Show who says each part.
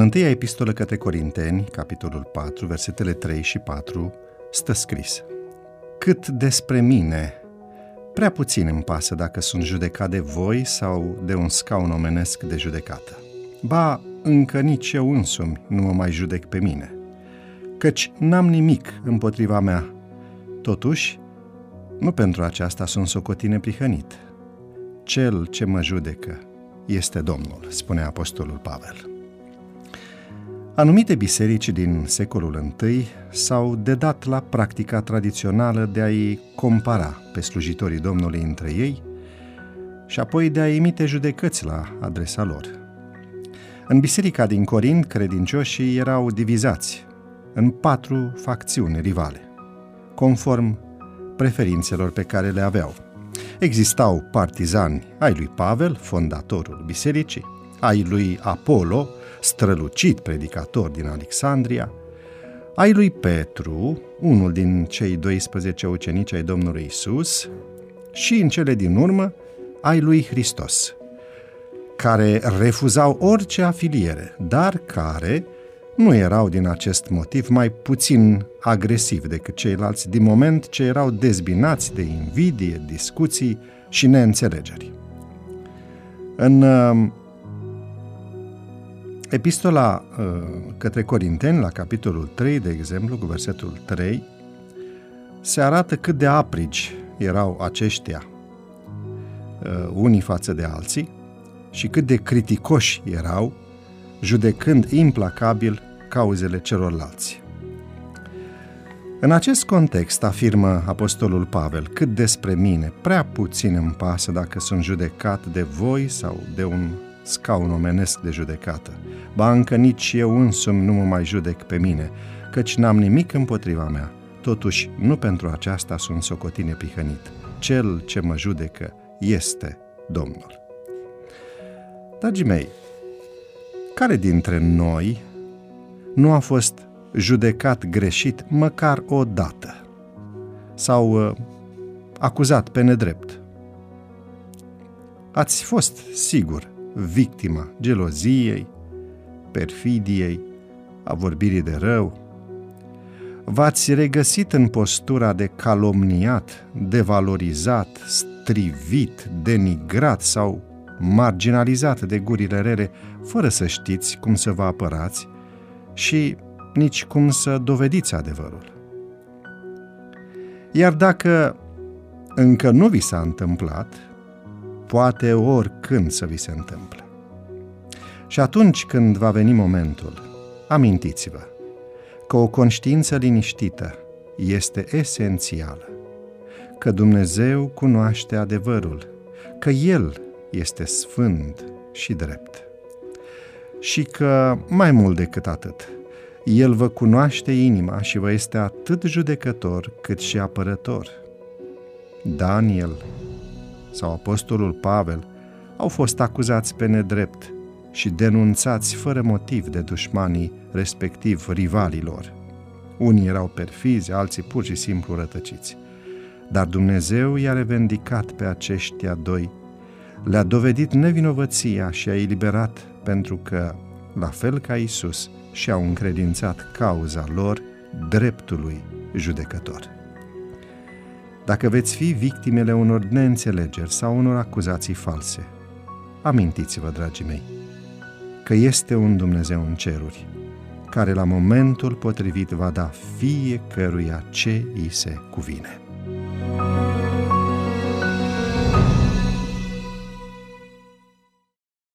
Speaker 1: întâia epistolă către Corinteni, capitolul 4, versetele 3 și 4, stă scris Cât despre mine, prea puțin îmi pasă dacă sunt judecat de voi sau de un scaun omenesc de judecată. Ba, încă nici eu însumi nu mă mai judec pe mine, căci n-am nimic împotriva mea. Totuși, nu pentru aceasta sunt socotit neprihănit. Cel ce mă judecă este Domnul, spune Apostolul Pavel. Anumite biserici din secolul I s-au dedat la practica tradițională de a-i compara pe slujitorii Domnului între ei și apoi de a emite judecăți la adresa lor. În biserica din Corint, credincioșii erau divizați în patru facțiuni rivale, conform preferințelor pe care le aveau. Existau partizani ai lui Pavel, fondatorul bisericii, ai lui Apollo, strălucit predicator din Alexandria, ai lui Petru, unul din cei 12 ucenici ai Domnului Isus, și în cele din urmă ai lui Hristos, care refuzau orice afiliere, dar care nu erau din acest motiv mai puțin agresivi decât ceilalți, din moment ce erau dezbinați de invidie, discuții și neînțelegeri. În uh, Epistola uh, către Corinteni, la capitolul 3, de exemplu, cu versetul 3, se arată cât de aprigi erau aceștia uh, unii față de alții și cât de criticoși erau, judecând implacabil cauzele celorlalți. În acest context afirmă Apostolul Pavel, cât despre mine, prea puțin îmi pasă dacă sunt judecat de voi sau de un scaun omenesc de judecată. Ba încă nici eu însumi nu mă mai judec pe mine, căci n-am nimic împotriva mea. Totuși, nu pentru aceasta sunt socotine pihănit. Cel ce mă judecă este Domnul. Dragii mei, care dintre noi nu a fost judecat greșit măcar o dată sau uh, acuzat pe nedrept? Ați fost, sigur, victima geloziei, perfidiei, a vorbirii de rău. V-ați regăsit în postura de calomniat, devalorizat, strivit, denigrat sau marginalizat de gurile rele, fără să știți cum să vă apărați și nici cum să dovediți adevărul. Iar dacă încă nu vi s-a întâmplat, poate oricând să vi se întâmple. Și atunci când va veni momentul, amintiți-vă că o conștiință liniștită este esențială, că Dumnezeu cunoaște adevărul, că El este sfânt și drept. Și că, mai mult decât atât, El vă cunoaște inima și vă este atât judecător cât și apărător. Daniel sau Apostolul Pavel au fost acuzați pe nedrept și denunțați fără motiv de dușmanii, respectiv rivalilor. Unii erau perfizi, alții pur și simplu rătăciți. Dar Dumnezeu i-a revendicat pe aceștia doi, le-a dovedit nevinovăția și a eliberat pentru că, la fel ca Isus, și-au încredințat cauza lor dreptului judecător. Dacă veți fi victimele unor neînțelegeri sau unor acuzații false, amintiți-vă, dragii mei, că este un Dumnezeu în ceruri, care la momentul potrivit va da fiecăruia ce îi se cuvine.